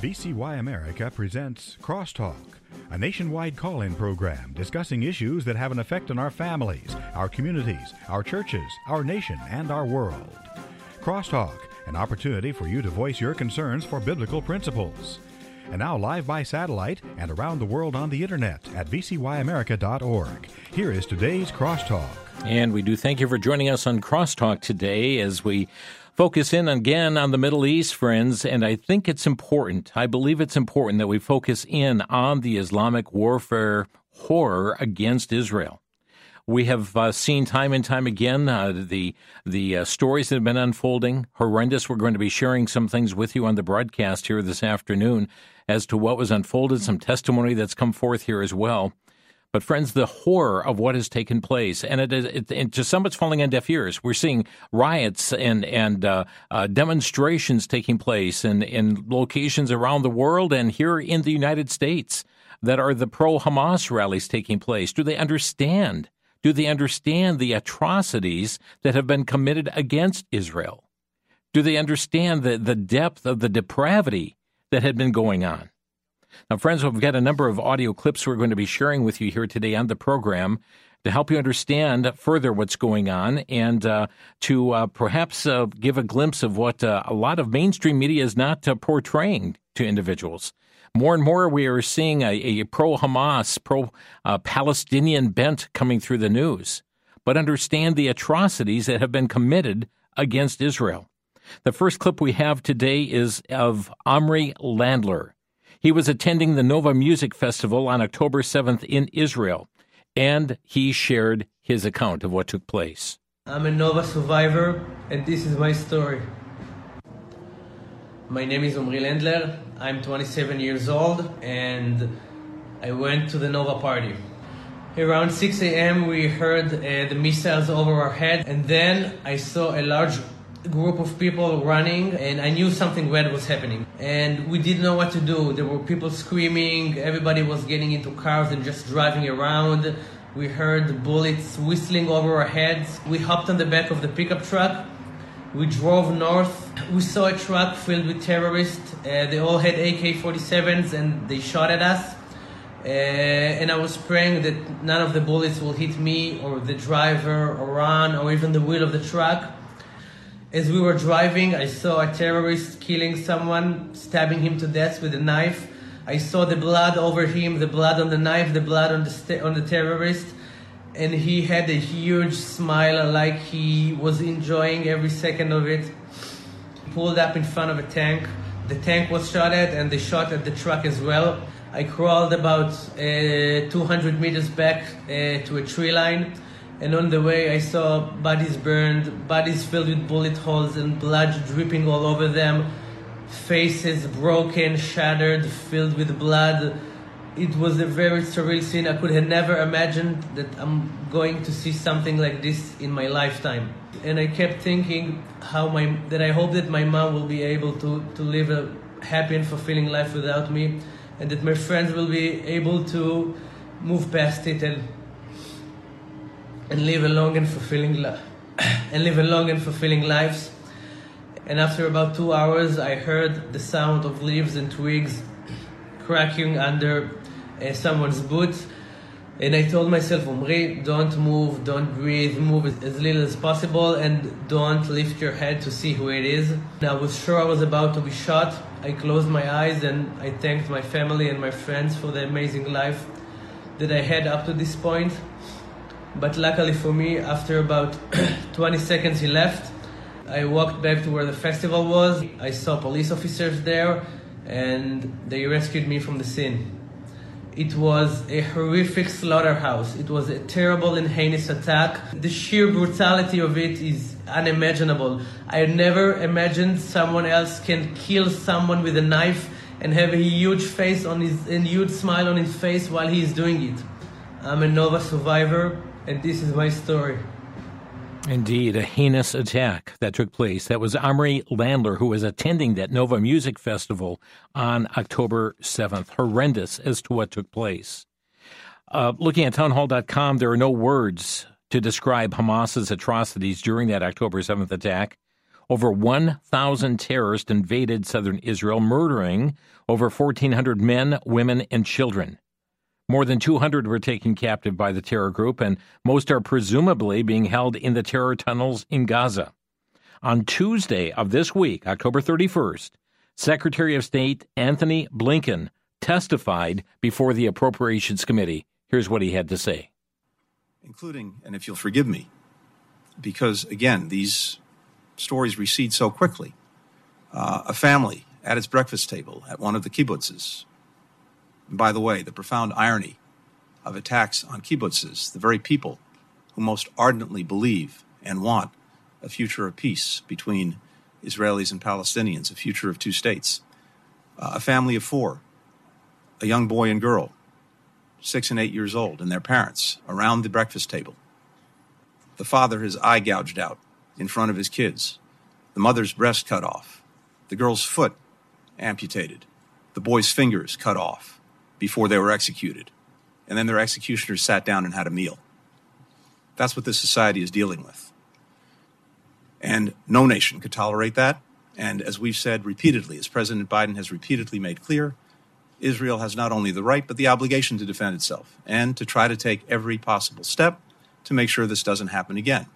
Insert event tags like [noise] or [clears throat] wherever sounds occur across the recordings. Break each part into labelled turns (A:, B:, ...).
A: VCY America presents Crosstalk, a nationwide call in program discussing issues that have an effect on our families, our communities, our churches, our nation, and our world. Crosstalk, an opportunity for you to voice your concerns for biblical principles. And now, live by satellite and around the world on the internet at vcyamerica.org. Here is today's Crosstalk.
B: And we do thank you for joining us on Crosstalk today as we focus in again on the Middle East, friends. And I think it's important, I believe it's important that we focus in on the Islamic warfare horror against Israel. We have uh, seen time and time again uh, the the uh, stories that have been unfolding, horrendous. We're going to be sharing some things with you on the broadcast here this afternoon as to what was unfolded, some testimony that's come forth here as well. But friends, the horror of what has taken place, and it, it, it to some it's falling on deaf ears. We're seeing riots and and uh, uh, demonstrations taking place in in locations around the world and here in the United States that are the pro Hamas rallies taking place. Do they understand? Do they understand the atrocities that have been committed against Israel? Do they understand the, the depth of the depravity that had been going on? Now, friends, we've got a number of audio clips we're going to be sharing with you here today on the program to help you understand further what's going on and uh, to uh, perhaps uh, give a glimpse of what uh, a lot of mainstream media is not uh, portraying to individuals. More and more, we are seeing a, a pro Hamas, pro uh, Palestinian bent coming through the news. But understand the atrocities that have been committed against Israel. The first clip we have today is of Omri Landler. He was attending the Nova Music Festival on October 7th in Israel, and he shared his account of what took place.
C: I'm a Nova survivor, and this is my story. My name is Omri Landler. I'm 27 years old, and I went to the Nova party. Around 6 a.m., we heard uh, the missiles over our head, and then I saw a large group of people running and I knew something bad was happening. And we didn't know what to do. There were people screaming, everybody was getting into cars and just driving around. We heard bullets whistling over our heads. We hopped on the back of the pickup truck. We drove north. We saw a truck filled with terrorists. Uh, they all had AK 47s and they shot at us. Uh, and I was praying that none of the bullets will hit me or the driver or Ron or even the wheel of the truck as we were driving, I saw a terrorist killing someone, stabbing him to death with a knife. I saw the blood over him, the blood on the knife, the blood on the st- on the terrorist, and he had a huge smile, like he was enjoying every second of it. He pulled up in front of a tank. The tank was shot at, and they shot at the truck as well. I crawled about uh, 200 meters back uh, to a tree line and on the way I saw bodies burned, bodies filled with bullet holes and blood dripping all over them, faces broken, shattered, filled with blood. It was a very surreal scene. I could have never imagined that I'm going to see something like this in my lifetime. And I kept thinking how my that I hope that my mom will be able to, to live a happy and fulfilling life without me and that my friends will be able to move past it and and live a long and fulfilling li- [coughs] and live a long and fulfilling lives. And after about two hours, I heard the sound of leaves and twigs cracking under uh, someone's boot. And I told myself, Omri, don't move, don't breathe, move as little as possible, and don't lift your head to see who it is. And I was sure I was about to be shot. I closed my eyes and I thanked my family and my friends for the amazing life that I had up to this point. But luckily for me, after about [clears throat] 20 seconds he left, I walked back to where the festival was. I saw police officers there and they rescued me from the scene. It was a horrific slaughterhouse. It was a terrible and heinous attack. The sheer brutality of it is unimaginable. I never imagined someone else can kill someone with a knife and have a huge face on his a huge smile on his face while he is doing it. I'm a Nova survivor and this is my story.
B: Indeed, a heinous attack that took place. That was Omri Landler, who was attending that Nova Music Festival on October 7th. Horrendous as to what took place. Uh, looking at townhall.com, there are no words to describe Hamas's atrocities during that October 7th attack. over 1,000 terrorists invaded southern Israel, murdering over 1,400 men, women, and children. More than 200 were taken captive by the terror group, and most are presumably being held in the terror tunnels in Gaza. On Tuesday of this week, October 31st, Secretary of State Antony Blinken testified before the Appropriations Committee. Here's what he had to say.
D: Including, and if you'll forgive me, because again, these stories recede so quickly. Uh, a family at its breakfast table at one of the kibbutzes. And by the way, the profound irony of attacks on kibbutzes, the very people who most ardently believe and want a future of peace between Israelis and Palestinians, a future of two states. Uh, a family of four, a young boy and girl, six and eight years old, and their parents around the breakfast table. The father, his eye gouged out in front of his kids, the mother's breast cut off, the girl's foot amputated, the boy's fingers cut off before they were executed, and then their executioners sat down and had a meal. That's what this society is dealing with. And no nation could tolerate that. And as we've said repeatedly, as President Biden has repeatedly made clear, Israel has not only the right, but the obligation to defend itself and to try to take every possible step to make sure this doesn't happen again.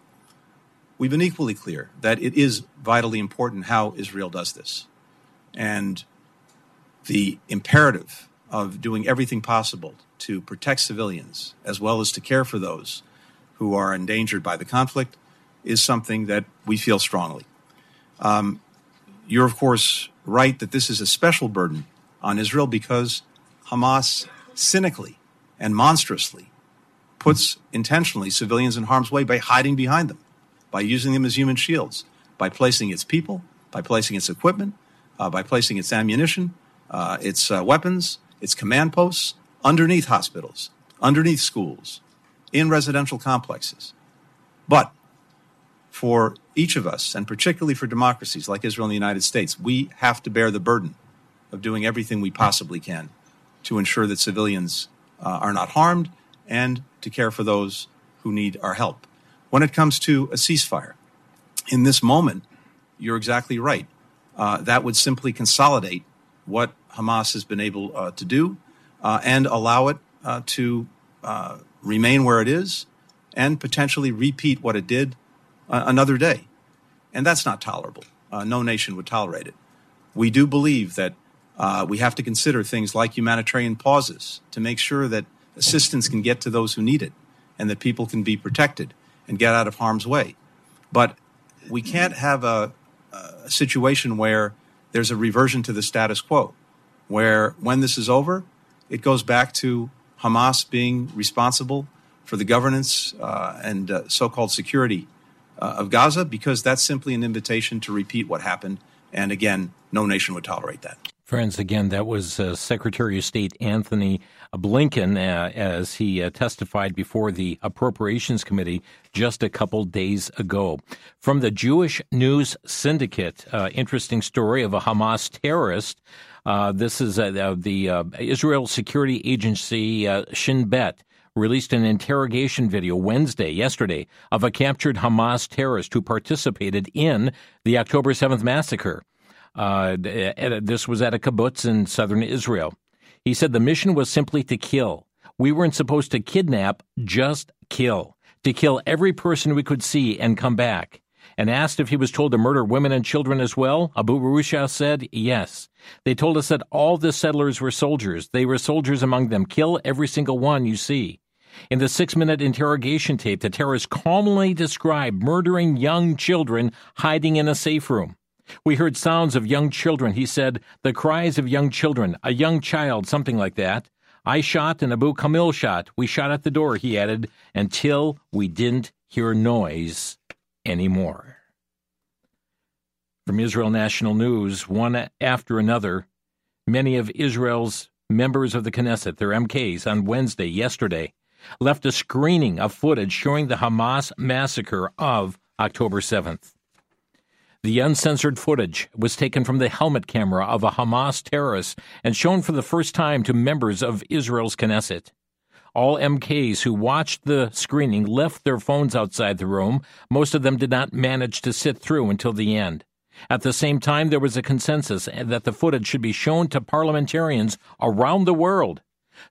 D: We've been equally clear that it is vitally important how Israel does this. And the imperative of doing everything possible to protect civilians as well as to care for those who are endangered by the conflict is something that we feel strongly. Um, you're, of course, right that this is a special burden on Israel because Hamas cynically and monstrously puts intentionally civilians in harm's way by hiding behind them, by using them as human shields, by placing its people, by placing its equipment, uh, by placing its ammunition, uh, its uh, weapons, its command posts underneath hospitals, underneath schools, in residential complexes. But for each of us, and particularly for democracies like Israel and the United States, we have to bear the burden of doing everything we possibly can to ensure that civilians uh, are not harmed and to care for those who need our help. When it comes to a ceasefire, in this moment, you're exactly right. Uh, that would simply consolidate what Hamas has been able uh, to do uh, and allow it uh, to uh, remain where it is and potentially repeat what it did another day. And that's not tolerable. No nation would tolerate it. We do believe that we have to consider things like humanitarian pauses to make sure that assistance can get to those who need it and that people can be protected and get out of harm's way. But we can't have a, a situation where there's a reversion to the status quo, where when this is over, it goes back to Hamas being responsible for the governance uh, and uh, so called security uh, of Gaza because that's simply an invitation to repeat what happened. And again, no nation would tolerate that.
B: Friends, again, that was uh, Secretary of State Antony Blinken uh, as he uh, testified before the Appropriations Committee just a couple days ago. From the Jewish News Syndicate, interesting story of a Hamas terrorist. Uh, this is uh, the Israel Security Agency, Shin Bet released an interrogation video Wednesday, yesterday, of a captured Hamas terrorist who participated in the October 7th massacre. Uh, this was at a kibbutz in southern Israel. He said the mission was simply to kill. We weren't supposed to kidnap, just kill. To kill every person we could see and come back. And asked if he was told to murder women and children as well, Abu Rusha said yes. They told us that all the settlers were soldiers. They were soldiers among them. Kill every single one you see. In the six minute interrogation tape, the terrorist calmly described murdering young children hiding in a safe room. We heard sounds of young children. He said, the cries of young children, a young child, something like that. I shot and Abu Kamil shot. We shot at the door, he added, until we didn't hear noise anymore. From Israel National News, one after another, many of Israel's members of the Knesset, their MKs, on Wednesday, yesterday, left a screening of footage showing the Hamas massacre of October 7th. The uncensored footage was taken from the helmet camera of a Hamas terrorist and shown for the first time to members of Israel's Knesset. All MKs who watched the screening left their phones outside the room. Most of them did not manage to sit through until the end. At the same time, there was a consensus that the footage should be shown to parliamentarians around the world.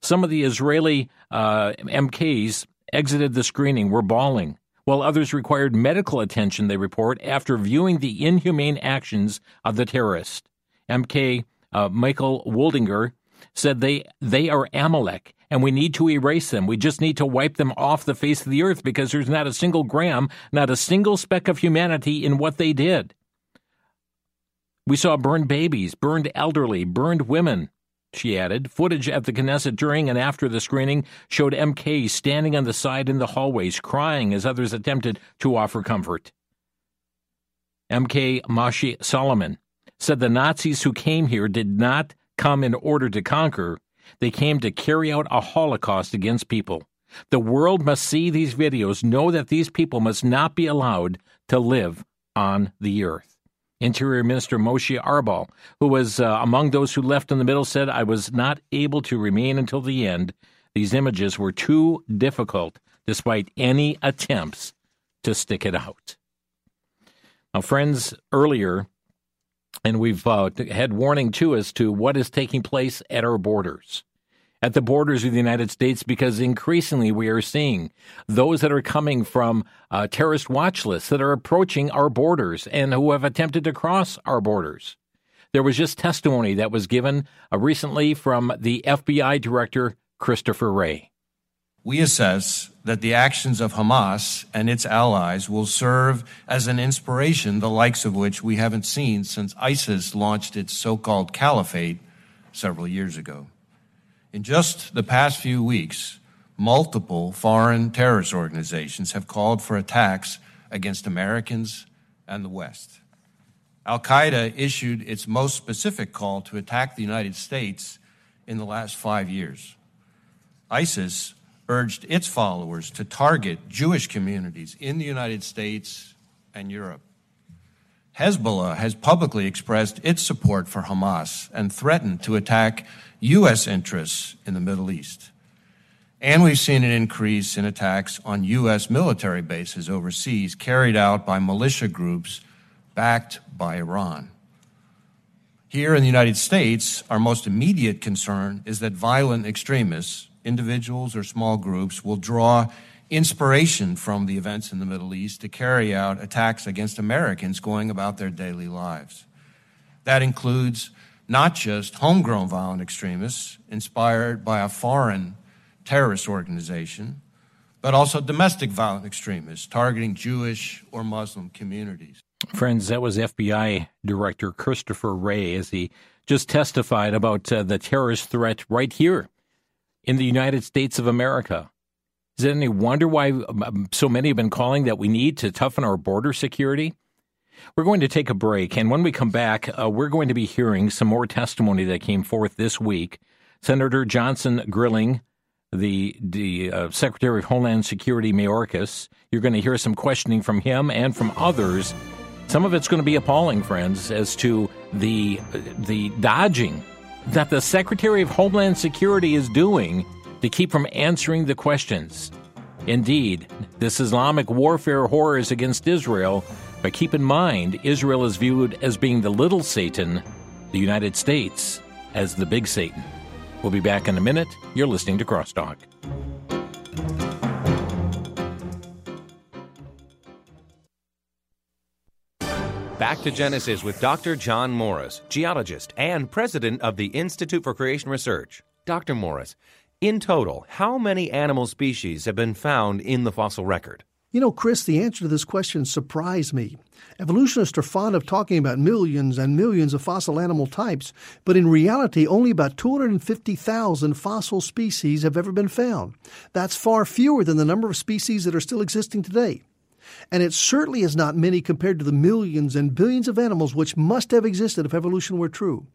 B: Some of the Israeli uh, MKs exited the screening were bawling, while others required medical attention, they report, after viewing the inhumane actions of the terrorist. MK uh, Michael Woldinger said they, they are Amalek and we need to erase them. We just need to wipe them off the face of the earth because there's not a single gram, not a single speck of humanity in what they did. We saw burned babies, burned elderly, burned women. She added, footage at the Knesset during and after the screening showed MK standing on the side in the hallways, crying as others attempted to offer comfort. MK Moshe Solomon said the Nazis who came here did not come in order to conquer, they came to carry out a Holocaust against people. The world must see these videos, know that these people must not be allowed to live on the earth. Interior Minister Moshe Arbel, who was uh, among those who left in the middle, said, I was not able to remain until the end. These images were too difficult, despite any attempts to stick it out. Now, friends, earlier, and we've uh, had warning to us to what is taking place at our borders at the borders of the United States because increasingly we are seeing those that are coming from uh, terrorist watch lists that are approaching our borders and who have attempted to cross our borders. There was just testimony that was given uh, recently from the FBI Director Christopher Wray.
E: We assess that the actions of Hamas and its allies will serve as an inspiration, the likes of which we haven't seen since ISIS launched its so called caliphate several years ago. In just the past few weeks, multiple foreign terrorist organizations have called for attacks against Americans and the West. Al Qaeda issued its most specific call to attack the United States in the last five years. ISIS urged its followers to target Jewish communities in the United States and Europe. Hezbollah has publicly expressed its support for Hamas and threatened to attack U.S. interests in the Middle East. And we've seen an increase in attacks on U.S. military bases overseas carried out by militia groups backed by Iran. Here in the United States, our most immediate concern is that violent extremists, individuals or small groups, will draw inspiration from the events in the Middle East to carry out attacks against Americans going about their daily lives. That includes not just homegrown violent extremists inspired by a foreign terrorist organization, but also domestic violent extremists targeting Jewish or Muslim communities.
B: Friends, that was FBI Director Christopher Wray as he just testified about uh, the terrorist threat right here in the United States of America. Is it any wonder why um, so many have been calling that we need to toughen our border security? We're going to take a break, and when we come back, uh, we're going to be hearing some more testimony that came forth this week. Senator Johnson Grilling, the the uh, Secretary of Homeland Security Mayorkas, you're going to hear some questioning from him and from others. Some of it's going to be appalling, friends, as to the the dodging that the Secretary of Homeland Security is doing to keep from answering the questions. Indeed, this Islamic warfare horrors against Israel, but keep in mind, Israel is viewed as being the little Satan, the United States as the big Satan. We'll be back in a minute. You're listening to Crosstalk.
F: Back to Genesis with Dr. John Morris, geologist and president of the Institute for Creation Research. Dr. Morris, in total, how many animal species have been found in the fossil record?
G: You know, Chris, the answer to this question surprised me. Evolutionists are fond of talking about millions and millions of fossil animal types, but in reality, only about 250,000 fossil species have ever been found. That's far fewer than the number of species that are still existing today. And it certainly is not many compared to the millions and billions of animals which must have existed if evolution were true.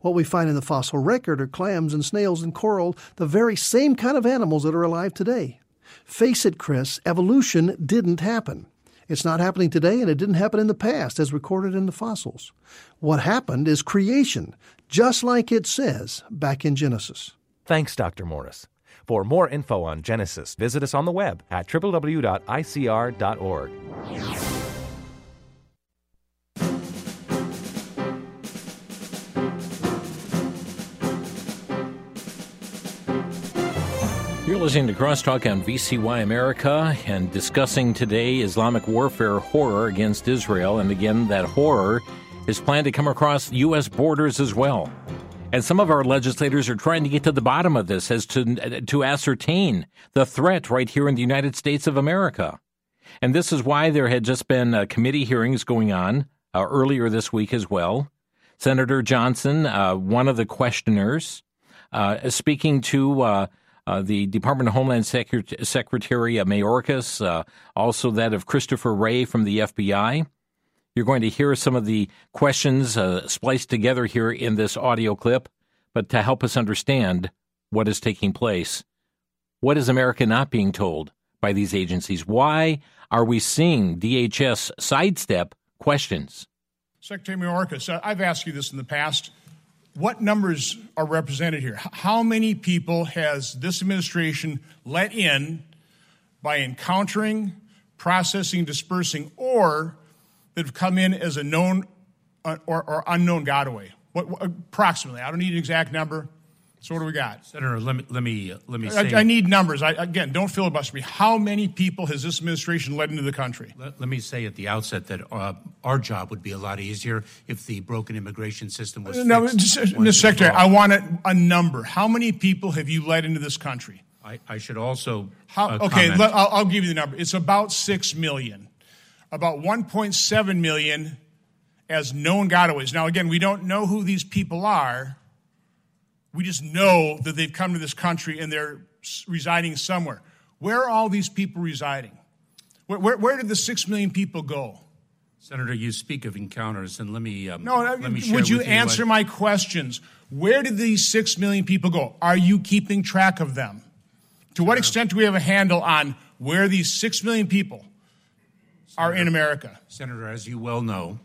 G: What we find in the fossil record are clams and snails and coral, the very same kind of animals that are alive today. Face it, Chris, evolution didn't happen. It's not happening today, and it didn't happen in the past, as recorded in the fossils. What happened is creation, just like it says back in Genesis.
F: Thanks, Dr. Morris. For more info on Genesis, visit us on the web at www.icr.org.
B: You're listening to Crosstalk on VCY America and discussing today Islamic warfare horror against Israel. And again, that horror is planned to come across U.S. borders as well. And some of our legislators are trying to get to the bottom of this as to, to ascertain the threat right here in the United States of America. And this is why there had just been uh, committee hearings going on uh, earlier this week as well. Senator Johnson, uh, one of the questioners, uh, speaking to uh, uh, the Department of Homeland Secret- Secretary Mayorkas, also that of Christopher Wray from the FBI. You're going to hear some of the questions uh, spliced together here in this audio clip, but to help us understand what is taking place. What is America not being told by these agencies? Why are we seeing DHS sidestep questions?
H: Secretary Mayorkas, I've asked you this in the past. What numbers are represented here? How many people has this administration let in by encountering, processing, dispersing, or that have come in as a known uh, or, or unknown gotaway? What, what, approximately? I don't need an exact number. So what do we got,
I: Senator? Let me let me let me say.
H: I, I need numbers. I, again, don't filibuster me. How many people has this administration led into the country?
I: Let, let me say at the outset that uh, our job would be a lot easier if the broken immigration system was.
H: No, Mr. Secretary, I want a, a, number. How many people have you led into this country?
I: I, I should also.
H: How,
I: uh,
H: okay, let, I'll, I'll give you the number. It's about six million about 1.7 million as known gotaways. Now, again, we don't know who these people are. We just know that they've come to this country and they're residing somewhere. Where are all these people residing? Where, where, where did the six million people go?
I: Senator, you speak of encounters, and let me um,
H: no.
I: Let me
H: would you,
I: you
H: answer
I: what...
H: my questions? Where did these six million people go? Are you keeping track of them? To what extent do we have a handle on where these six million people are in America.
I: Senator, as you well know,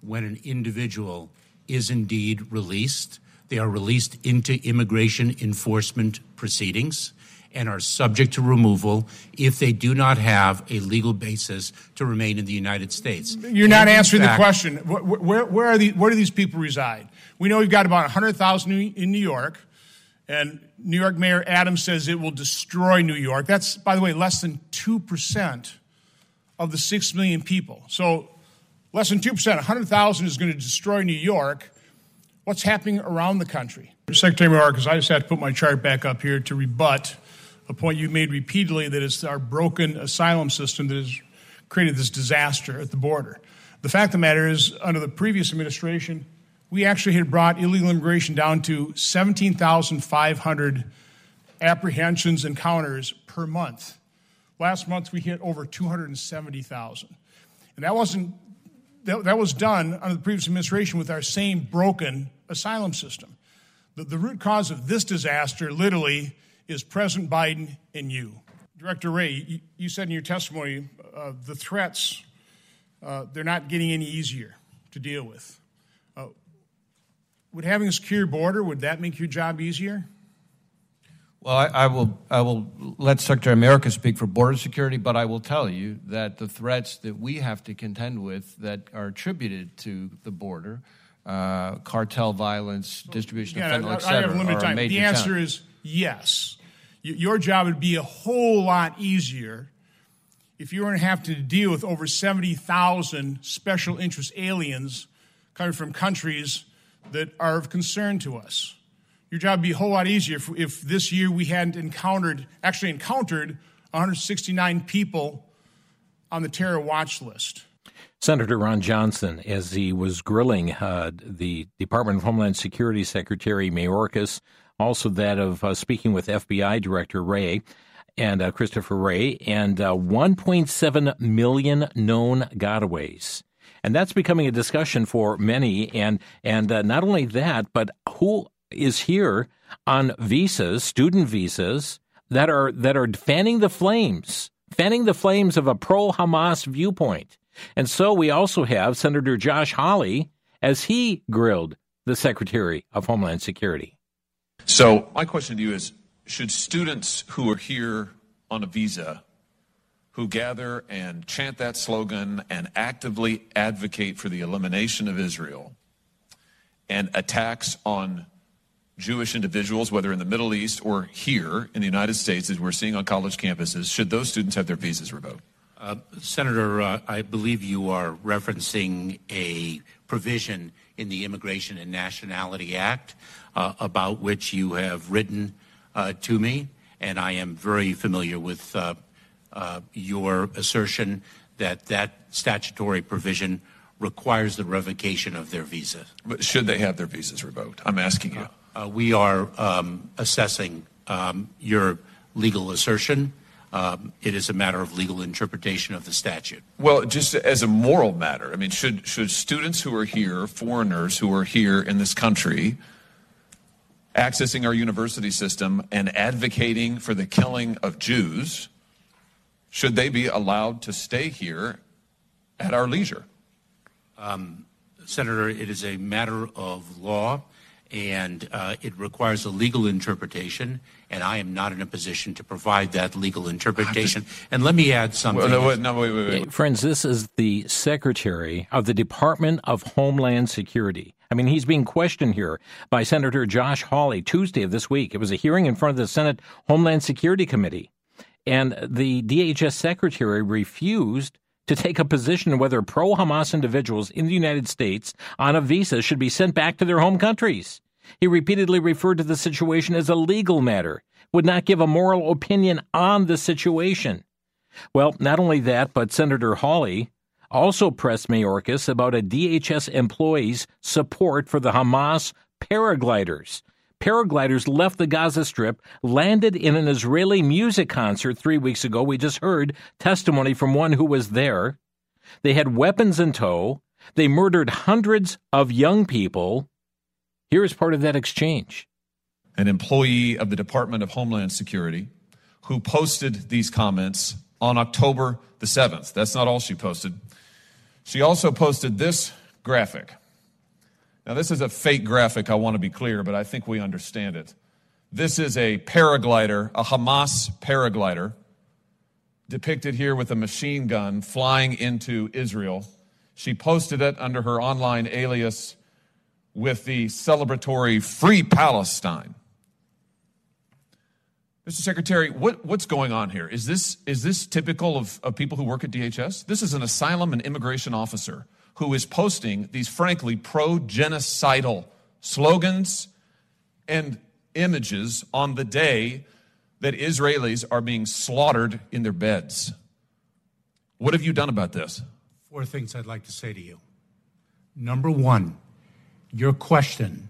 I: when an individual is indeed released, they are released into immigration enforcement proceedings and are subject to removal if they do not have a legal basis to remain in the United States.
H: You're not answering fact, the question. Where, where, are the, where do these people reside? We know we've got about 100,000 in New York, and New York Mayor Adams says it will destroy New York. That's, by the way, less than 2% of the 6 million people. So less than 2%, 100,000 is going to destroy New York. What's happening around the country? Secretary Mayorkas, I just have to put my chart back up here to rebut a point you made repeatedly that it's our broken asylum system that has created this disaster at the border. The fact of the matter is, under the previous administration, we actually had brought illegal immigration down to 17,500 apprehensions encounters per month. Last month we hit over 270,000. And that wasn't that, that, was done under the previous administration with our same broken asylum system. The, the root cause of this disaster literally is President Biden and you. Director Wray, you, you said in your testimony uh, the threats, uh, they're not getting any easier to deal with. Uh, would having a secure border, would that make your job easier?
E: Well, I, I, will. I will let Secretary Mayorkas speak for border security, but I will tell you that the threats that we have to contend with that are attributed to the border, uh, cartel violence, distribution
H: yeah,
E: of fentanyl,
H: I,
E: et cetera,
H: I have limited time. The answer
E: challenge.
H: is yes. Your job would be a whole lot easier if you were to have to deal with over 70,000 special interest aliens coming from countries that are of concern to us your job would be a whole lot easier if, if this year we hadn't encountered, actually encountered 169 people on the terror watch list.
B: Senator Ron Johnson, as he was grilling uh, the Department of Homeland Security Secretary Mayorkas, also that of uh, speaking with FBI Director Wray and uh, Christopher Wray, and uh, 1.7 million known gotaways. And that's becoming a discussion for many. And and uh, not only that, but who is here on visas, student visas that are that are fanning the flames, fanning the flames of a pro Hamas viewpoint. And so we also have Senator Josh Hawley as he grilled the Secretary of Homeland Security.
J: So my question to you is should students who are here on a visa who gather and chant that slogan and actively advocate for the elimination of Israel and attacks on Jewish individuals, whether in the Middle East or here in the United States, as we're seeing on college campuses, should those students have their visas revoked?
I: Uh, Senator, uh, I believe you are referencing a provision in the Immigration and Nationality Act uh, about which you have written uh, to me, and I am very familiar with uh, uh, your assertion that that statutory provision requires the revocation of their visa.
J: But should they have their visas revoked? I'm asking you.
I: Uh, we are um, assessing um, your legal assertion. Um, it is a matter of legal interpretation of the statute.
J: Well, just as a moral matter, I mean, should should students who are here, foreigners who are here in this country, accessing our university system and advocating for the killing of Jews, should they be allowed to stay here at our leisure?
I: Um, Senator, it is a matter of law and uh, it requires a legal interpretation, and I am not in a position to provide that legal interpretation. And let me add something.
J: no, wait, no, wait, wait, wait.
B: Friends, this is the Secretary of the Department of Homeland Security. I mean, he's being questioned here by Senator Josh Hawley Tuesday of this week. It was a hearing in front of the Senate Homeland Security Committee, and the DHS Secretary refused to take a position on whether pro Hamas individuals in the United States on a visa should be sent back to their home countries. He repeatedly referred to the situation as a legal matter, would not give a moral opinion on the situation. Well, not only that, but Senator Hawley also pressed Mayorkas about a DHS employee's support for the Hamas paragliders paragliders left the Gaza Strip, landed in an Israeli music concert three weeks ago. We just heard testimony from one who was there. They had weapons in tow. They murdered hundreds of young people. Here is part of that exchange.
J: An employee of the Department of Homeland Security who posted these comments on October the 7th. That's not all she posted. She also posted this graphic. Now, this is a fake graphic, I want to be clear, but I think we understand it. This is a paraglider, a Hamas paraglider, depicted here with a machine gun flying into Israel. She posted it under her online alias with the celebratory Free Palestine. Mr. Secretary, what, what's going on here? Is this, is this typical of, of people who work at DHS? This is an asylum and immigration officer who is posting these frankly pro genocidal slogans and images on the day that Israelis are being slaughtered in their beds. What have you done about this?
I: Four things I'd like to say to you. Number one, your question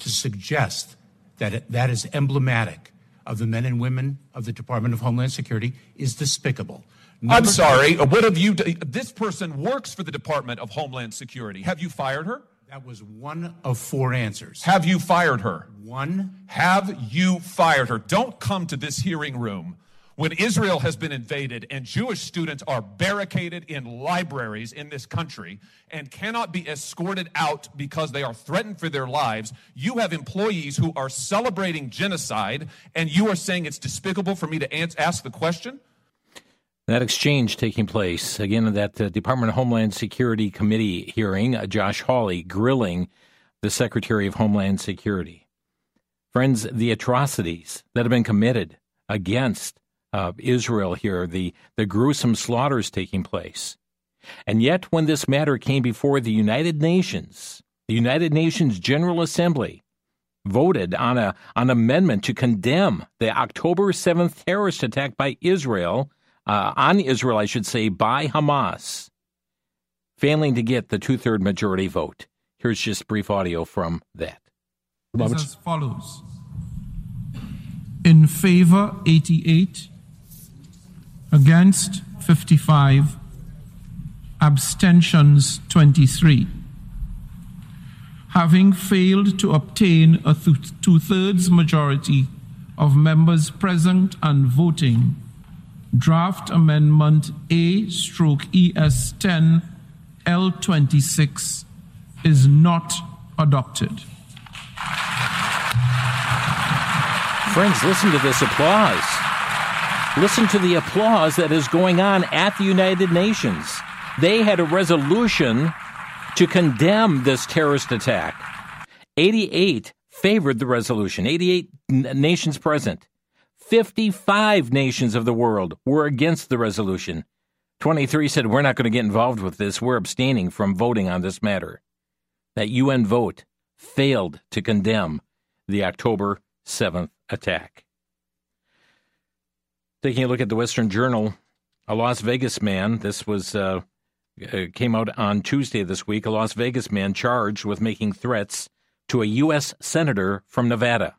I: to suggest that that is emblematic of the men and women of the Department of Homeland Security is despicable.
J: Number I'm sorry. What have you done? This person works for the Department of Homeland Security. Have you fired her?
I: That was one of four answers.
J: Have you fired her?
I: One.
J: Have you fired her? Don't come to this hearing room when Israel has been invaded and Jewish students are barricaded in libraries in this country and cannot be escorted out because they are threatened for their lives, you have employees who are celebrating genocide, and you are saying it's despicable for me to ask the question?
B: That exchange taking place again in that uh, Department of Homeland Security committee hearing, uh, Josh Hawley grilling the Secretary of Homeland Security. Friends, the atrocities that have been committed against uh, Israel here, the, the gruesome slaughters taking place. And yet, when this matter came before the United Nations, the United Nations General Assembly voted on a on amendment to condemn the October 7th terrorist attack by Israel uh, on Israel, I should say, by Hamas, failing to get the two third majority vote. Here's just brief audio from that.
K: as follows In favor, 88, against, 55, abstentions, 23. Having failed to obtain a th- two thirds majority of members present and voting, Draft Amendment A stroke ES 10 L26 is not adopted.
B: Friends, listen to this applause. Listen to the applause that is going on at the United Nations. They had a resolution to condemn this terrorist attack. 88 favored the resolution, 88 nations present. 55 nations of the world were against the resolution. 23 said, We're not going to get involved with this. We're abstaining from voting on this matter. That UN vote failed to condemn the October 7th attack. Taking a look at the Western Journal, a Las Vegas man, this was uh, uh, came out on Tuesday this week, a Las Vegas man charged with making threats to a U.S. senator from Nevada.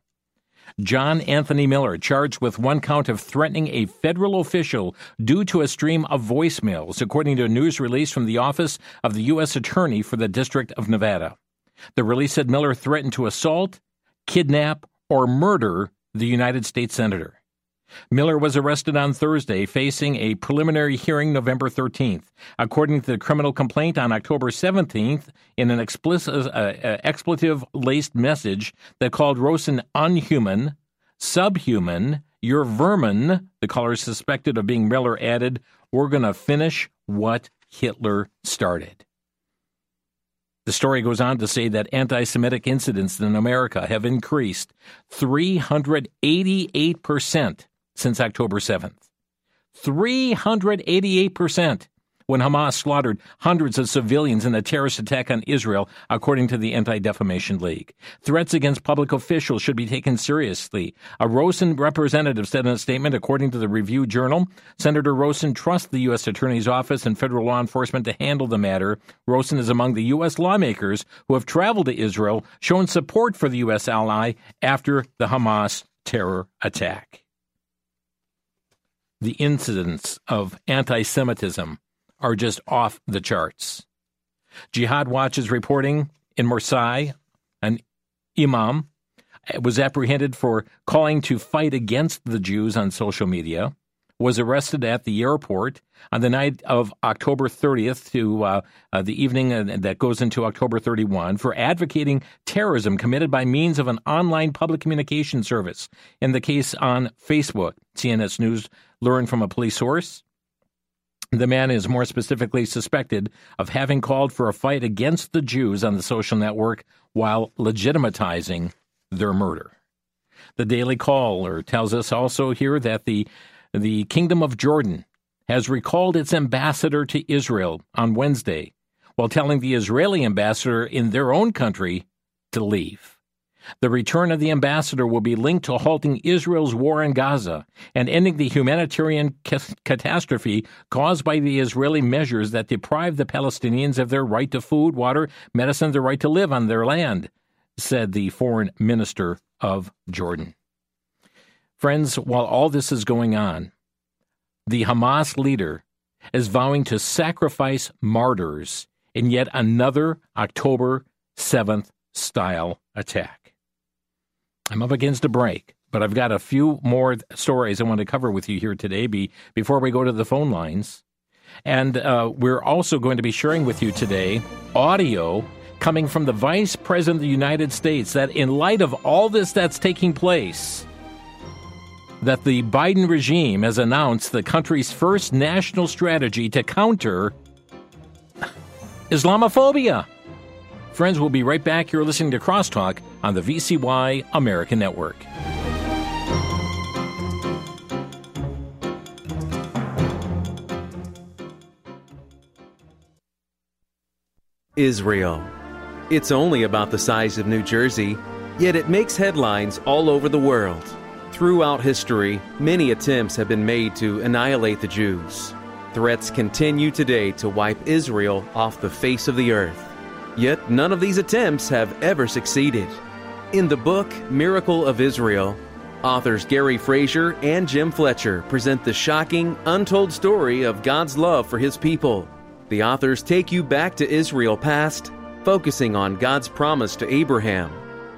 B: John Anthony Miller, charged with one count of threatening a federal official due to a stream of voicemails, according to a news release from the Office of the U.S. Attorney for the District of Nevada. The release said Miller threatened to assault, kidnap, or murder the United States Senator. Miller was arrested on Thursday, facing a preliminary hearing November 13th. According to the criminal complaint on October 17th, in an explicit, uh, uh, expletive laced message that called Rosen unhuman, subhuman, you're vermin, the caller suspected of being Miller added, we're going to finish what Hitler started. The story goes on to say that anti Semitic incidents in America have increased 388% since October 7th. 388% when Hamas slaughtered hundreds of civilians in a terrorist attack on Israel, according to the Anti Defamation League. Threats against public officials should be taken seriously. A Rosen representative said in a statement, according to the Review Journal, Senator Rosen trusts the U.S. Attorney's Office and federal law enforcement to handle the matter. Rosen is among the U.S. lawmakers who have traveled to Israel, shown support for the U.S. ally after the Hamas terror attack the incidents of anti Semitism are just off the charts. Jihad Watch is reporting in Marseille, an imam was apprehended for calling to fight against the Jews on social media, was arrested at the airport on the night of October 30th to uh, uh, the evening uh, that goes into October 31 for advocating terrorism committed by means of an online public communication service. In the case on Facebook, CNS News learned from a police source. The man is more specifically suspected of having called for a fight against the Jews on the social network while legitimatizing their murder. The Daily Caller tells us also here that the the Kingdom of Jordan has recalled its ambassador to Israel on Wednesday while telling the Israeli ambassador in their own country to leave. The return of the ambassador will be linked to halting Israel's war in Gaza and ending the humanitarian catastrophe caused by the Israeli measures that deprive the Palestinians of their right to food, water, medicine, their right to live on their land, said the foreign minister of Jordan. Friends, while all this is going on, the Hamas leader is vowing to sacrifice martyrs in yet another October 7th style attack. I'm up against a break, but I've got a few more stories I want to cover with you here today be, before we go to the phone lines. And uh, we're also going to be sharing with you today audio coming from the Vice President of the United States that, in light of all this that's taking place, that the Biden regime has announced the country's first national strategy to counter Islamophobia. Friends, we'll be right back. You're listening to Crosstalk on the VCY American Network.
L: Israel. It's only about the size of New Jersey, yet it makes headlines all over the world. Throughout history, many attempts have been made to annihilate the Jews. Threats continue today to wipe Israel off the face of the earth. Yet none of these attempts have ever succeeded. In the book Miracle of Israel, authors Gary Frazier and Jim Fletcher present the shocking, untold story of God's love for his people. The authors take you back to Israel past, focusing on God's promise to Abraham,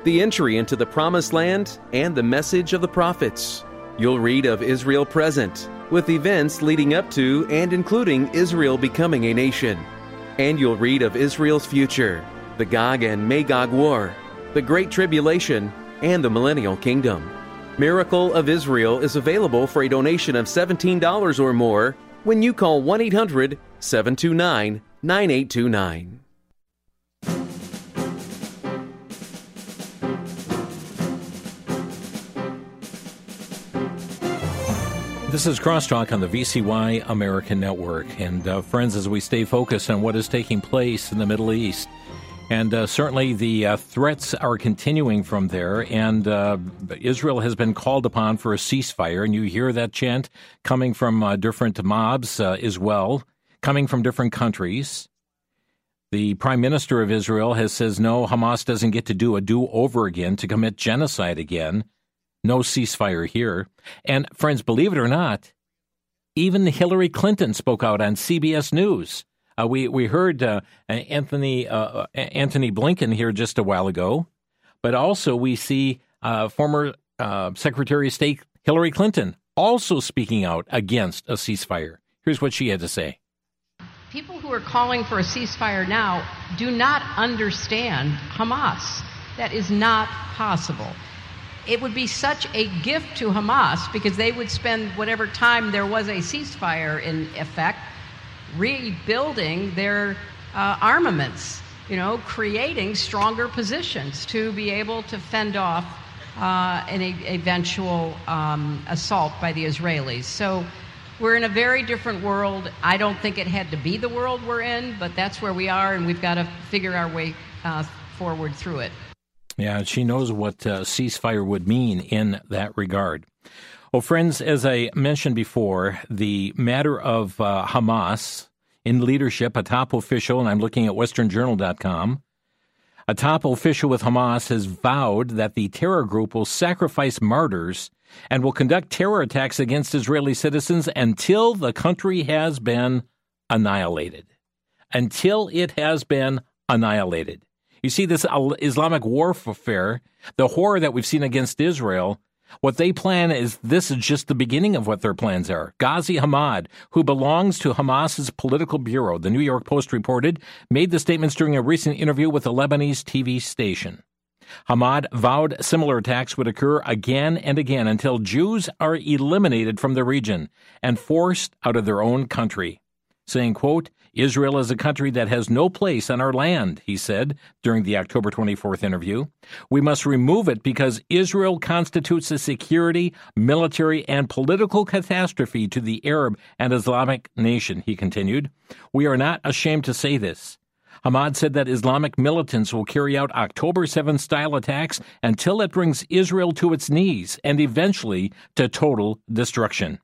L: the entry into the promised land, and the message of the prophets. You'll read of Israel present, with events leading up to and including Israel becoming a nation and you'll read of Israel's future, the Gog and Magog War, the Great Tribulation, and the Millennial Kingdom. Miracle of Israel is available for a donation of $17 or more when you call 1 800 729 9829.
B: This is Crosstalk on the VCY American Network. And uh, friends, as we stay focused on what is taking place in the Middle East, and uh, certainly the uh, threats are continuing from there, and uh, Israel has been called upon for a ceasefire, and you hear that chant coming from uh, different mobs uh, as well, coming from different countries. The Prime Minister of Israel has says no, Hamas doesn't get to do a do over again to commit genocide again. No ceasefire here. And friends, believe it or not, even Hillary Clinton spoke out on CBS News. Uh, we we heard uh, Anthony uh, Antony Blinken here just a while ago, but also we see uh, former uh, Secretary of State Hillary Clinton also speaking out against a ceasefire. Here's what she had to say.
M: People who are calling for a ceasefire now do not understand Hamas. That is not possible it would be such a gift to Hamas because they would spend whatever time there was a ceasefire in effect rebuilding their uh, armaments, you know, creating stronger positions to be able to fend off uh, an eventual um, assault by the Israelis. So we're in a very different world. I don't think it had to be the world we're in, but that's where we are, and we've got to figure our way uh, forward through it.
B: Yeah, she knows what uh, ceasefire would mean in that regard. Well, friends, as I mentioned before, the matter of uh, Hamas in leadership, a top official, and I'm looking at westernjournal.com, a top official with Hamas has vowed that the terror group will sacrifice martyrs and will conduct terror attacks against Israeli citizens until the country has been annihilated. Until it has been annihilated. You see, this Islamic warfare, the horror that we've seen against Israel, what they plan is this is just the beginning of what their plans are. Ghazi Hamad, who belongs to Hamas's political bureau, the New York Post reported, made the statements during a recent interview with a Lebanese TV station. Hamad vowed similar attacks would occur again and again until Jews are eliminated from the region and forced out of their own country, saying, quote, Israel is a country that has no place on our land, he said during the October 24th interview. We must remove it because Israel constitutes a security, military, and political catastrophe to the Arab and Islamic nation, he continued. We are not ashamed to say this. Hamad said that Islamic militants will carry out October 7 style attacks until it brings Israel to its knees and eventually to total destruction.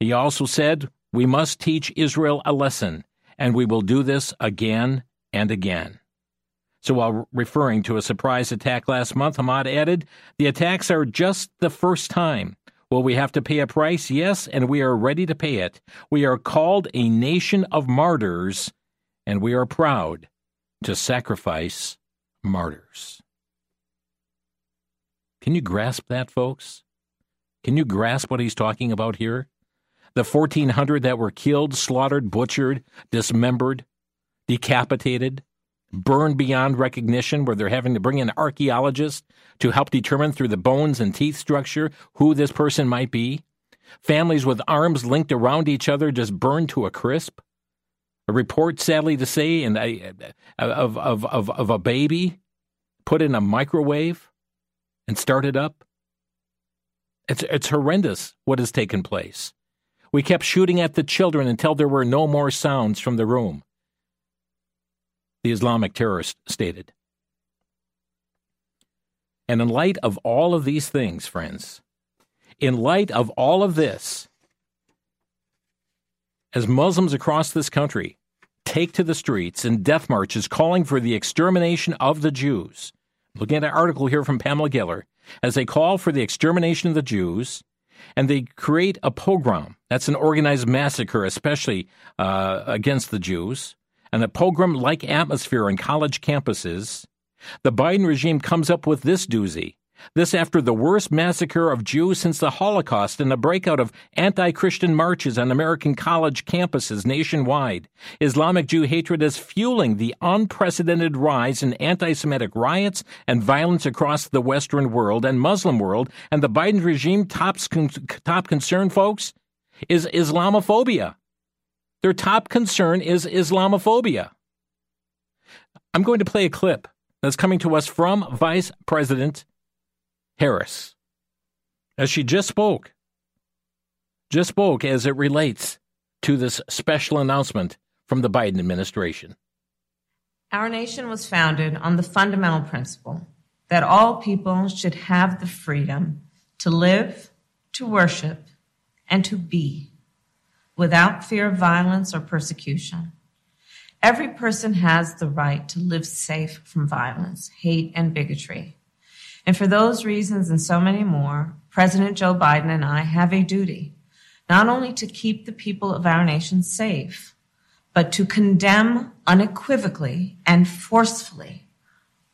B: He also said, We must teach Israel a lesson and we will do this again and again. So, while referring to a surprise attack last month, Hamad added, The attacks are just the first time. Will we have to pay a price? Yes, and we are ready to pay it. We are called a nation of martyrs, and we are proud to sacrifice martyrs. Can you grasp that, folks? Can you grasp what he's talking about here? The 1,400 that were killed, slaughtered, butchered, dismembered, decapitated, burned beyond recognition, where they're having to bring in archaeologists to help determine through the bones and teeth structure who this person might be. Families with arms linked around each other just burned to a crisp. A report, sadly to say, and of, of, of, of a baby put in a microwave and started up. It's, it's horrendous what has taken place. We kept shooting at the children until there were no more sounds from the room, the Islamic terrorist stated. And in light of all of these things, friends, in light of all of this, as Muslims across this country take to the streets in death marches calling for the extermination of the Jews, looking at an article here from Pamela Geller, as they call for the extermination of the Jews, and they create a pogrom. That's an organized massacre, especially uh, against the Jews, and a pogrom like atmosphere on college campuses. The Biden regime comes up with this doozy. This after the worst massacre of Jews since the Holocaust and the breakout of anti Christian marches on American college campuses nationwide. Islamic Jew hatred is fueling the unprecedented rise in anti Semitic riots and violence across the Western world and Muslim world. And the Biden regime top's con- top concern, folks, is Islamophobia. Their top concern is Islamophobia. I'm going to play a clip that's coming to us from Vice President Harris, as she just spoke, just spoke as it relates to this special announcement from the Biden administration.
N: Our nation was founded on the fundamental principle that all people should have the freedom to live, to worship, and to be without fear of violence or persecution. Every person has the right to live safe from violence, hate, and bigotry. And for those reasons and so many more, President Joe Biden and I have a duty not only to keep the people of our nation safe, but to condemn unequivocally and forcefully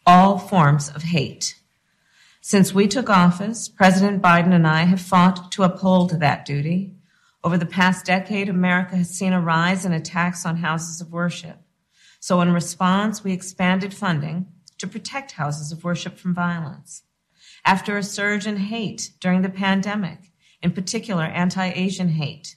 N: all forms of hate. Since we took office, President Biden and I have fought to uphold that duty. Over the past decade, America has seen a rise in attacks on houses of worship. So, in response, we expanded funding to protect houses of worship from violence. After a surge in hate during the pandemic, in particular anti Asian hate,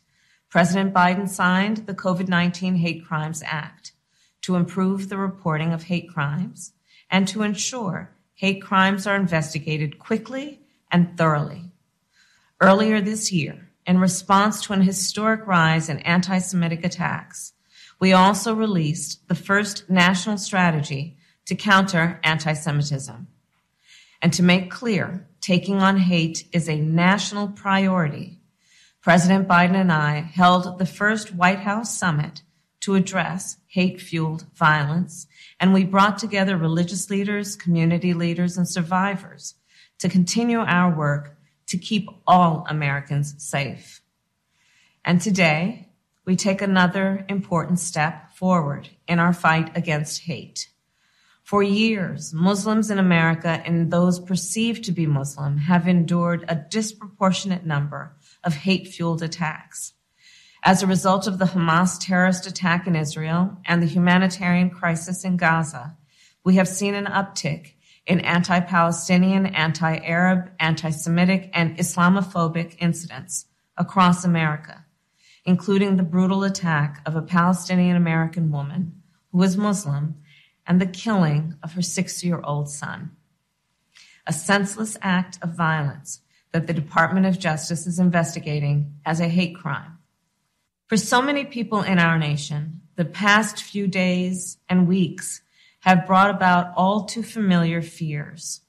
N: President Biden signed the COVID 19 Hate Crimes Act to improve the reporting of hate crimes and to ensure hate crimes are investigated quickly and thoroughly. Earlier this year, in response to an historic rise in anti Semitic attacks, we also released the first national strategy to counter anti Semitism. And to make clear, taking on hate is a national priority. President Biden and I held the first White House summit to address hate fueled violence, and we brought together religious leaders, community leaders, and survivors to continue our work to keep all Americans safe. And today, we take another important step forward in our fight against hate. For years, Muslims in America and those perceived to be Muslim have endured a disproportionate number of hate fueled attacks. As a result of the Hamas terrorist attack in Israel and the humanitarian crisis in Gaza, we have seen an uptick in anti Palestinian, anti Arab, anti Semitic, and Islamophobic incidents across America, including the brutal attack of a Palestinian American woman who was Muslim and the killing of her six year old son. A senseless act of violence that the Department of Justice is investigating as a hate crime. For so many people in our nation, the past few days and weeks have brought about all too familiar fears.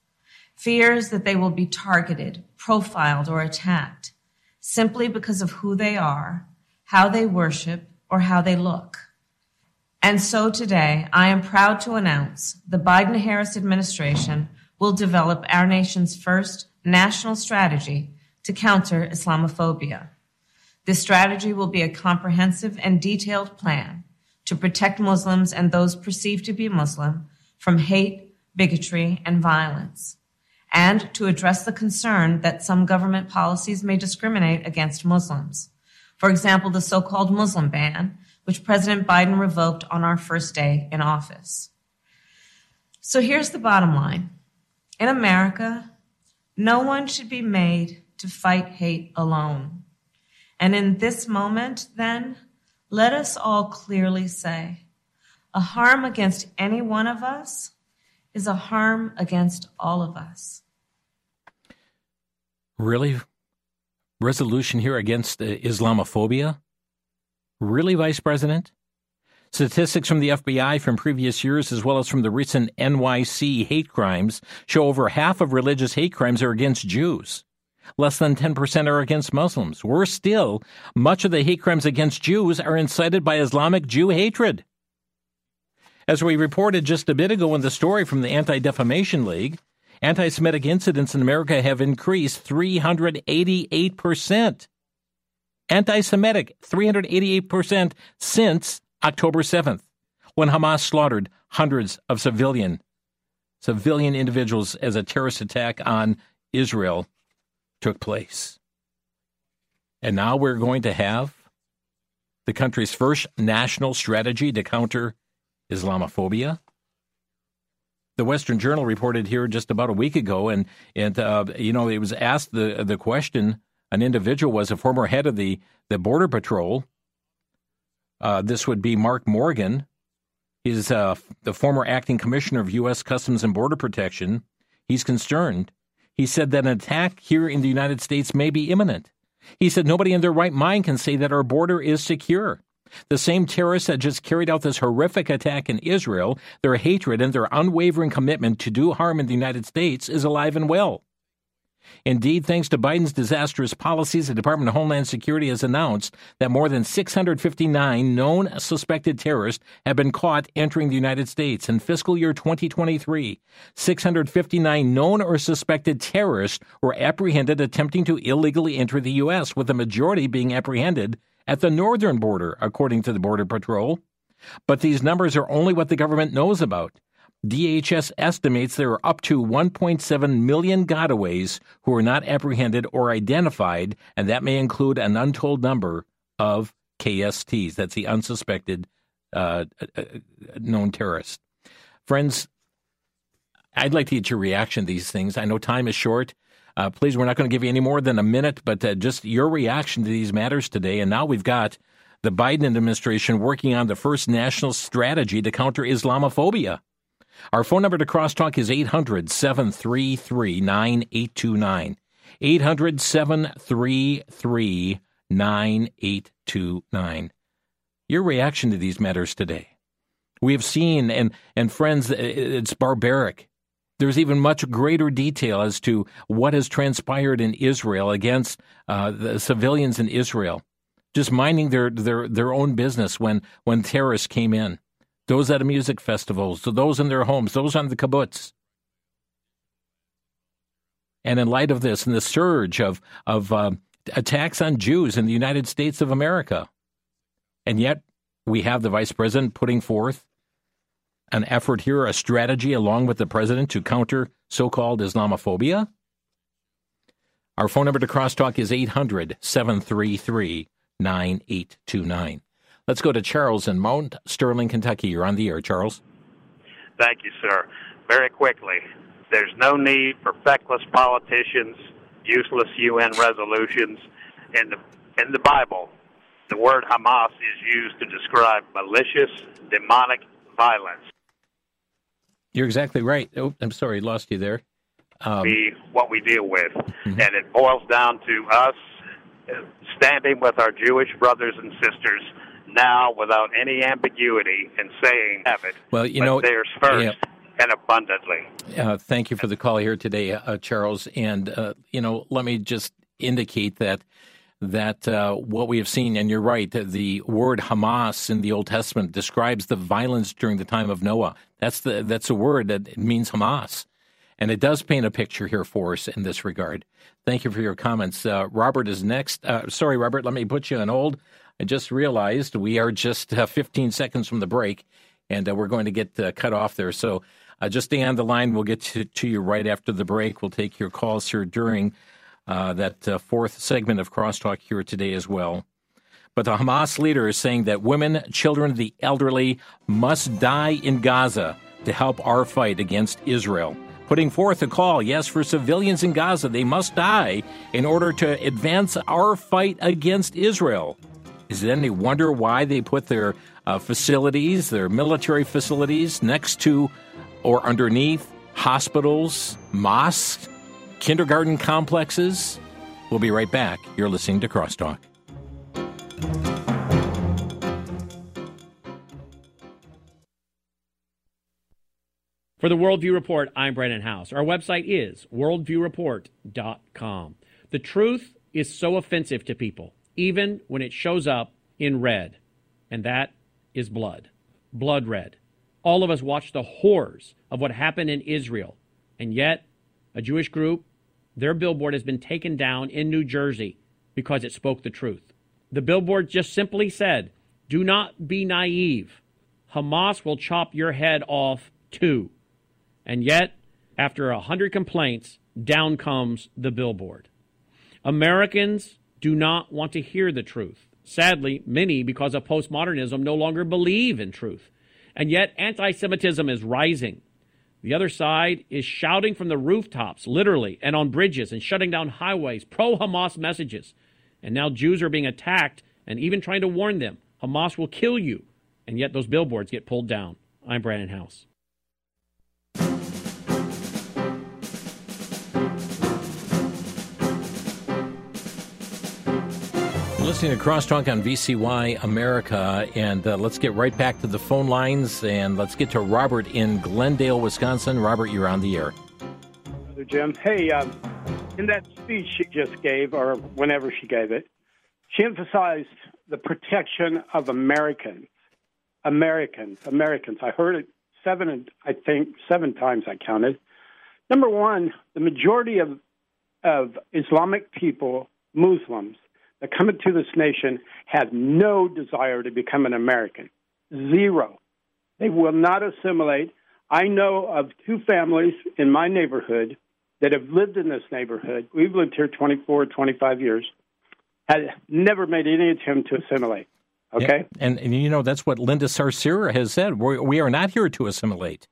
N: Fears that they will be targeted, profiled, or attacked simply because of who they are, how they worship, or how they look. And so today, I am proud to announce the Biden Harris administration will develop our nation's first national strategy to counter Islamophobia. This strategy will be a comprehensive and detailed plan to protect Muslims and those perceived to be Muslim from hate, bigotry, and violence, and to address the concern that some government policies may discriminate against Muslims. For example, the so called Muslim ban which President Biden revoked on our first day in office. So here's the bottom line In America, no one should be made to fight hate alone. And in this moment, then, let us all clearly say a harm against any one of us is a harm against all of us.
B: Really? Resolution here against uh, Islamophobia? Really, Vice President? Statistics from the FBI from previous years, as well as from the recent NYC hate crimes, show over half of religious hate crimes are against Jews. Less than 10% are against Muslims. Worse still, much of the hate crimes against Jews are incited by Islamic Jew hatred. As we reported just a bit ago in the story from the Anti Defamation League, anti Semitic incidents in America have increased 388% anti Semitic 388% since October 7th, when Hamas slaughtered hundreds of civilian civilian individuals as a terrorist attack on Israel took place. And now we're going to have the country's first national strategy to counter Islamophobia. The Western Journal reported here just about a week ago, and and uh, you know it was asked the the question. An individual was a former head of the the Border Patrol. Uh, this would be Mark Morgan. He's uh, the former acting commissioner of U.S. Customs and Border Protection. He's concerned. He said that an attack here in the United States may be imminent. He said nobody in their right mind can say that our border is secure. The same terrorists that just carried out this horrific attack in Israel, their hatred and their unwavering commitment to do harm in the United States is alive and well. Indeed, thanks to Biden's disastrous policies, the Department of Homeland Security has announced that more than 659 known suspected terrorists have been caught entering the United States. In fiscal year 2023, 659 known or suspected terrorists were apprehended attempting to illegally enter the U.S., with the majority being apprehended at the northern border, according to the Border Patrol. But these numbers are only what the government knows about. DHS estimates there are up to 1.7 million gotaways who are not apprehended or identified, and that may include an untold number of KSTs. That's the unsuspected uh, uh, uh, known terrorists. Friends, I'd like to get your reaction to these things. I know time is short. Uh, please, we're not going to give you any more than a minute, but uh, just your reaction to these matters today. And now we've got the Biden administration working on the first national strategy to counter Islamophobia. Our phone number to crosstalk is 800 733 9829. 800 733 9829. Your reaction to these matters today. We have seen, and, and friends, it's barbaric. There's even much greater detail as to what has transpired in Israel against uh, the civilians in Israel, just minding their, their, their own business when, when terrorists came in those at a music festivals, to those in their homes, those on the kibbutz. And in light of this and the surge of, of uh, attacks on Jews in the United States of America, and yet we have the vice president putting forth an effort here, a strategy along with the president to counter so called Islamophobia? Our phone number to crosstalk is 800 733 9829. Let's go to Charles in Mount Sterling, Kentucky. You're on the air, Charles.
O: Thank you, sir. Very quickly, there's no need for feckless politicians, useless UN resolutions. In the in the Bible, the word Hamas is used to describe malicious, demonic violence.
B: You're exactly right. Oh, I'm sorry, lost you there.
O: Um, be what we deal with, mm-hmm. and it boils down to us standing with our Jewish brothers and sisters now without any ambiguity and saying have it.
B: Well, you know,
O: theirs first. Yeah. And abundantly.
B: Uh, thank you for the call here today, uh, Charles. And uh, you know, let me just indicate that that uh, what we have seen, and you're right, the word Hamas in the Old Testament describes the violence during the time of Noah. That's the that's a word that means Hamas, and it does paint a picture here for us in this regard. Thank you for your comments. Uh, Robert is next. Uh, sorry, Robert, let me put you on hold. I just realized we are just uh, 15 seconds from the break, and uh, we're going to get uh, cut off there. So just stay on the line. We'll get to, to, you right after the break. We'll take your calls here during uh, that uh, fourth segment of Crosstalk here today as well. But the Hamas leader is saying that women, children, the elderly must die in Gaza to help our fight against Israel putting forth a call, yes, for civilians in Gaza. They must die in order to advance our fight against Israel. Is it any wonder why they put their uh, facilities, their military facilities, next to or underneath hospitals, mosques, kindergarten complexes? We'll be right back. You're listening to Crosstalk.
P: For the Worldview Report, I'm Brannon Howse. Our website is worldviewreport.com. The truth is so offensive to people even when it shows up in red, and that is blood. Blood red. All of us watched the horrors of what happened in Israel, and yet a Jewish group, their billboard has been taken down in New Jersey because it spoke the truth. The billboard just simply said, Do not be naive. Hamas will chop your head off too. And yet, after a hundred complaints, down comes the billboard. Americans do not want to hear the truth. Sadly, many, because of postmodernism, no longer believe in truth. And yet, anti Semitism is rising. The other side is shouting from the rooftops, literally, and on bridges, and shutting down highways, pro Hamas messages. And now Jews are being attacked and even trying to warn them Hamas will kill you. And yet those billboards get pulled down. I'm Brannon Howse.
B: Listening to Crosstalk on VCY America, and uh, let's get right back to the phone lines, and let's get to Robert in Glendale, Wisconsin. Robert, you're on the air.
Q: Brother Jim, hey, um, in that speech she just gave, or whenever she gave it, she emphasized the protection of Americans, Americans, Americans. I heard it seven, I think seven times. I counted. Number one, the majority of of Islamic people, Muslims, that come into this nation have no desire to become an American. Zero. They will not assimilate. I know of two families in my neighborhood that have lived in this neighborhood. We've lived here 24, 25 years, had never made any attempt to assimilate. Okay?
B: Yeah. And, and, you know, that's what Linda Sarsour has said. We're, we are not here to assimilate.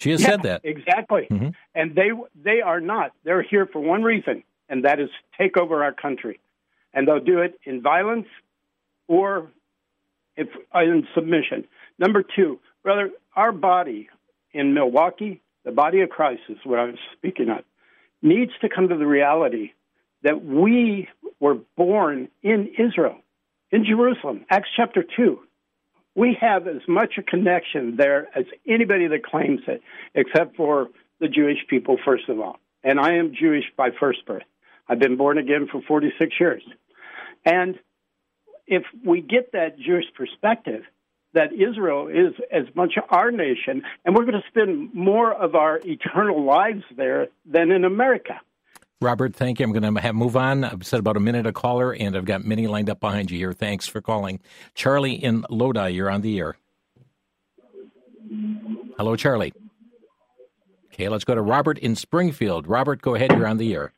B: She has
Q: yeah,
B: said that.
Q: Exactly. Mm-hmm. And they, they are not. They're here for one reason, and that is take over our country and they'll do it in violence or if, uh, in submission. Number two, brother, our body in Milwaukee, the body of Christ is what I'm speaking of, needs to come to the reality that we were born in Israel, in Jerusalem. Acts chapter 2. We have as much a connection there as anybody that claims it, except for the Jewish people, first of all. And I am Jewish by first birth. I've been born again for 46 years. And if we get that Jewish perspective, that Israel is as much our nation, and we're going to spend more of our eternal lives there than in America.
B: Robert, thank you. I'm going to have move on. I've said about a minute a caller, and I've got many lined up behind you here. Thanks for calling. Charlie in Lodi, you're on the air. Hello, Charlie. Okay, let's go to Robert in Springfield. Robert, go ahead. You're on the air.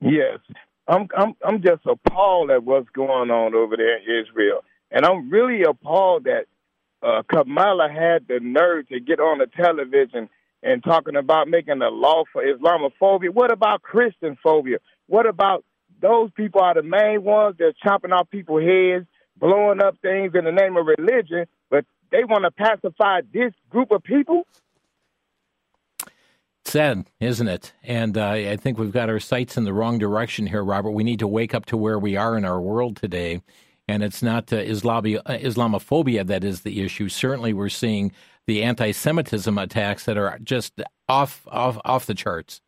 R: Yes. I'm I'm I'm just appalled at what's going on over there in Israel, and I'm really appalled that uh, Kamala had the nerve to get on the television and talking about making a law for Islamophobia. What about Christian phobia? What about those people are the main ones that's chopping off people's heads, blowing up things in the name of religion, but they want to pacify this group of people?
B: Sad, isn't it? And uh, I think we've got our sights in the wrong direction here, Robert. We need to wake up to where we are in our world today. And it's not uh, Islami- uh, Islamophobia that is the issue. Certainly, we're seeing the anti-Semitism attacks that are just off off off the charts.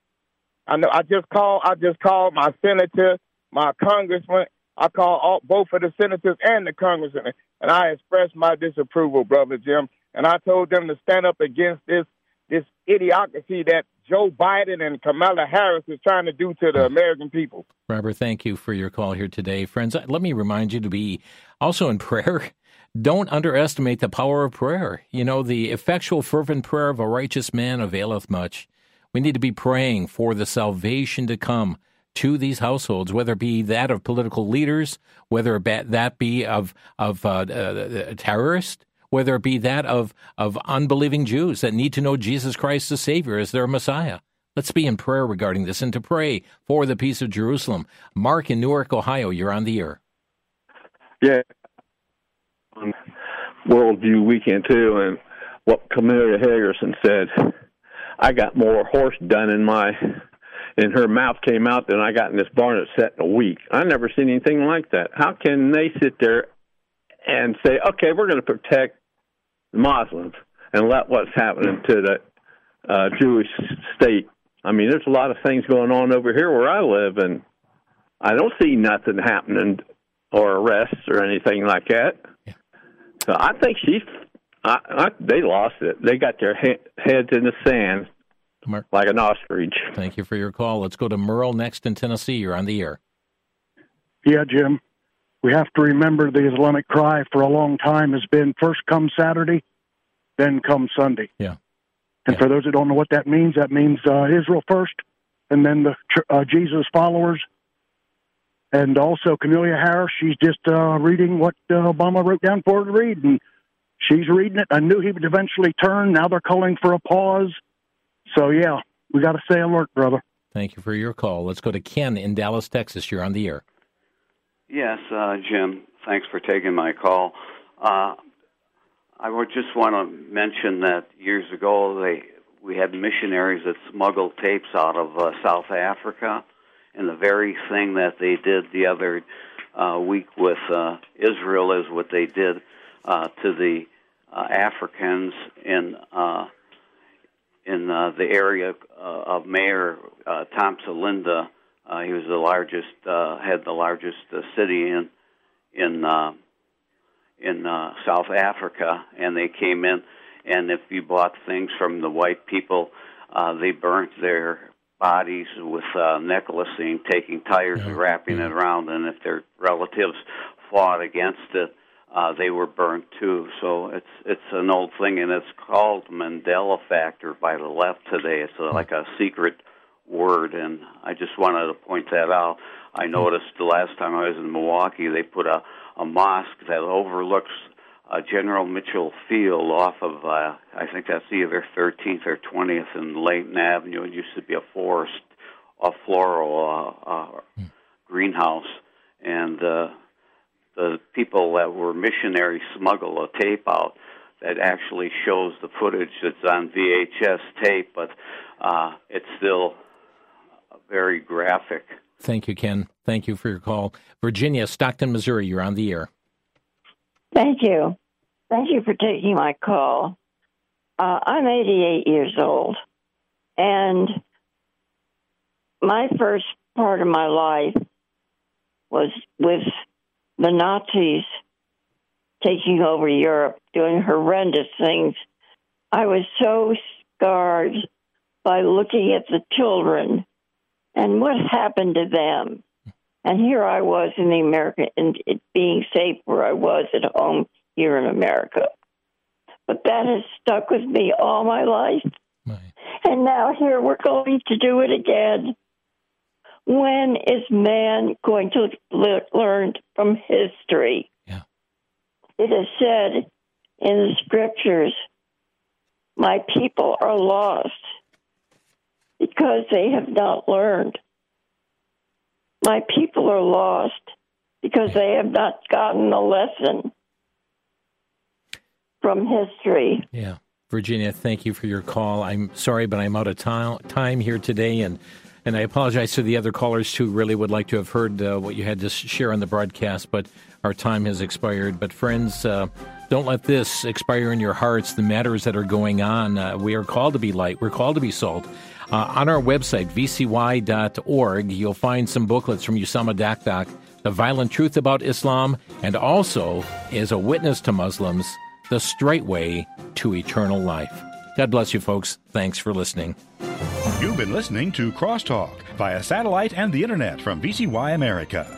R: I know. I just called. I just called my senator, my congressman. I called all, both of the senators and the congressman, and I expressed my disapproval, brother Jim. And I told them to stand up against this this idiocracy that Joe Biden and Kamala Harris is trying to do to the American people.
B: Robert, thank you for your call here today. Friends, let me remind you to be also in prayer. [laughs] Don't underestimate the power of prayer. You know, the effectual, fervent prayer of a righteous man availeth much. We need to be praying for the salvation to come to these households, whether it be that of political leaders, whether that be of of uh, uh, terrorists, whether it be that of, of unbelieving Jews that need to know Jesus Christ as Savior as their Messiah. Let's be in prayer regarding this and to pray for the peace of Jerusalem. Mark in Newark, Ohio, you're on the air.
S: Yeah. On Worldview Weekend, too, and what Kamala Harrison said. I got more horse done in my in her mouth came out than I got in this barn set in a week. I never seen anything like that. How can they sit there and say, okay, we're going to protect Muslims and let what's happening to the uh, Jewish state. I mean, there's a lot of things going on over here where I live, and I don't see nothing happening or arrests or anything like that. Yeah. So I think she's. I, I, they lost it. They got their he- heads in the sand Mark. like an ostrich.
B: Thank you for your call. Let's go to Merle next in Tennessee. You're on the air.
T: Yeah, Jim we have to remember the Islamic cry for a long time has been first come Saturday, then come Sunday.
B: Yeah.
T: And yeah. for those who don't know what that means, that means uh, Israel first, and then the uh, Jesus followers, and also Camelia Harris. She's just uh, reading what uh, Obama wrote down for her to read, and she's reading it. I knew he would eventually turn. Now they're calling for a pause. So yeah, we got to stay alert, brother.
B: Thank you for your call. Let's go to Ken in Dallas, Texas. You're on the air.
U: Yes, uh, Jim. Thanks for taking my call. Uh, I would just want to mention that years ago they we had missionaries that smuggled tapes out of uh, South Africa, and the very thing that they did the other uh, week with uh, Israel is what they did uh, to the uh, Africans in uh, in uh, the area uh, of Mayor uh, Tom Salinda. Uh, he was the largest, uh, had the largest uh, city in in uh, in uh, South Africa, and they came in. And if you bought things from the white people, uh, they burnt their bodies with uh, necklacing, taking tires and wrapping it around. And if their relatives fought against it, uh, they were burnt too. So it's it's an old thing, and it's called Mandela factor by the left today. It's a, like a secret word, and I just wanted to point that out. I noticed the last time I was in Milwaukee, they put a a mosque that overlooks uh, General Mitchell Field off of uh, I think that's either 13th or 20th in Layton Avenue. It used to be a forest, a floral uh, uh, greenhouse, and uh, the people that were missionaries smuggle a tape out that actually shows the footage that's on VHS tape, but uh, it's still very graphic.
B: Thank you, Ken. Thank you for your call. Virginia, Stockton, Missouri, you're on the air.
V: Thank you. Thank you for taking my call. Uh, I'm 88 years old, and my first part of my life was with the Nazis taking over Europe, doing horrendous things. I was so scarred by looking at the children and what happened to them. And here I was in the America, and it being safe where I was at home here in America. But that has stuck with me all my life. And now here we're going to do it again. When is man going to le- learn from history?
B: Yeah.
V: It is said in the scriptures, my people are lost because they have not learned. My people are lost because they have not gotten a lesson from history.
B: Yeah. Virginia, thank you for your call. I'm sorry, but I'm out of time, here today, and, and I apologize to the other callers who really would like to have heard uh, what you had to share on the broadcast, but our time has expired. But, friends, uh, don't let this expire in your hearts, the matters that are going on. Uh, we are called to be light, we're called to be salt. Uh, on our website, vcy.org, you'll find some booklets from Usama Dakdak, The Violent Truth About Islam, and also, as a witness to Muslims, The Straight Way to Eternal Life. God bless you, folks. Thanks for listening.
A: You've been listening to Crosstalk via satellite and the internet from VCY America.